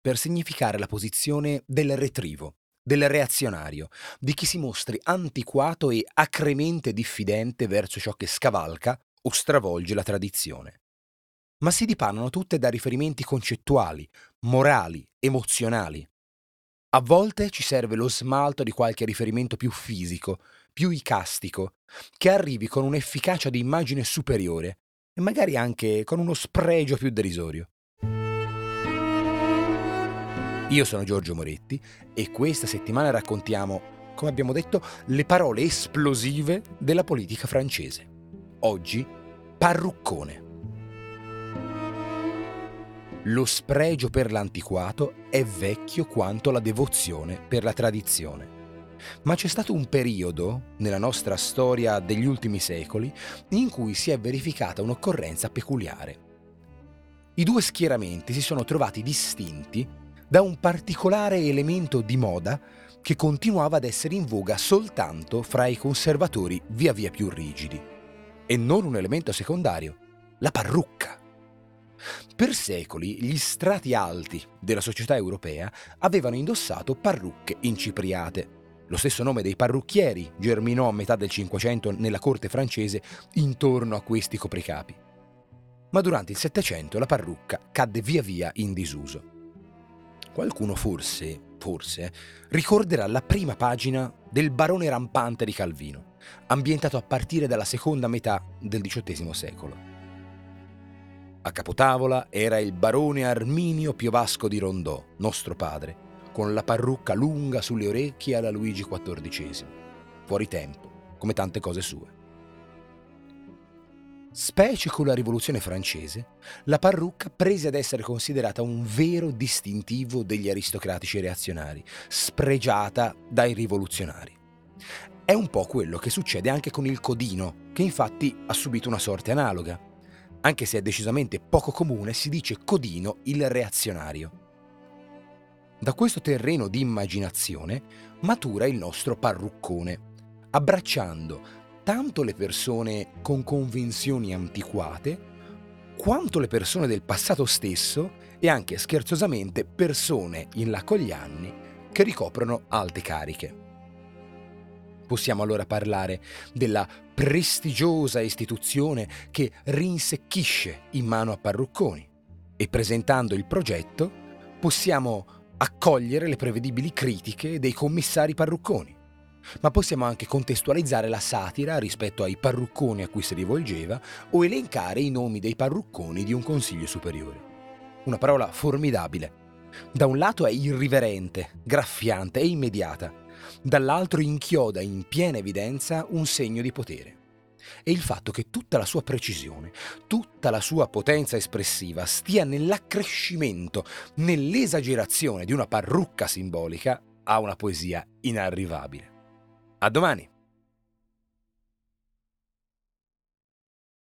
per significare la posizione del retrivo, del reazionario, di chi si mostri antiquato e acremente diffidente verso ciò che scavalca o stravolge la tradizione. Ma si dipanano tutte da riferimenti concettuali, morali, emozionali. A volte ci serve lo smalto di qualche riferimento più fisico, più icastico, che arrivi con un'efficacia di immagine superiore e magari anche con uno spregio più derisorio. Io sono Giorgio Moretti e questa settimana raccontiamo, come abbiamo detto, le parole esplosive della politica francese. Oggi, parruccone. Lo spregio per l'antiquato è vecchio quanto la devozione per la tradizione. Ma c'è stato un periodo, nella nostra storia degli ultimi secoli, in cui si è verificata un'occorrenza peculiare. I due schieramenti si sono trovati distinti da un particolare elemento di moda che continuava ad essere in voga soltanto fra i conservatori via via più rigidi. E non un elemento secondario, la parrucca. Per secoli gli strati alti della società europea avevano indossato parrucche incipriate. Lo stesso nome dei parrucchieri germinò a metà del Cinquecento nella corte francese intorno a questi copricapi. Ma durante il Settecento la parrucca cadde via via in disuso. Qualcuno forse, forse, ricorderà la prima pagina del Barone rampante di Calvino, ambientato a partire dalla seconda metà del XVIII secolo. A capotavola era il barone Arminio Piovasco di Rondò, nostro padre, con la parrucca lunga sulle orecchie alla Luigi XIV. Fuori tempo, come tante cose sue. Specie con la rivoluzione francese, la parrucca prese ad essere considerata un vero distintivo degli aristocratici reazionari, spregiata dai rivoluzionari. È un po' quello che succede anche con il codino, che infatti ha subito una sorte analoga. Anche se è decisamente poco comune, si dice codino il reazionario. Da questo terreno di immaginazione matura il nostro parruccone, abbracciando tanto le persone con convinzioni antiquate, quanto le persone del passato stesso e anche scherzosamente persone in là con gli anni che ricoprono alte cariche. Possiamo allora parlare della prestigiosa istituzione che rinsecchisce in mano a parrucconi e presentando il progetto possiamo accogliere le prevedibili critiche dei commissari parrucconi ma possiamo anche contestualizzare la satira rispetto ai parrucconi a cui si rivolgeva o elencare i nomi dei parrucconi di un consiglio superiore. Una parola formidabile. Da un lato è irriverente, graffiante e immediata, dall'altro inchioda in piena evidenza un segno di potere. E il fatto che tutta la sua precisione, tutta la sua potenza espressiva stia nell'accrescimento, nell'esagerazione di una parrucca simbolica, ha una poesia inarrivabile. A domani!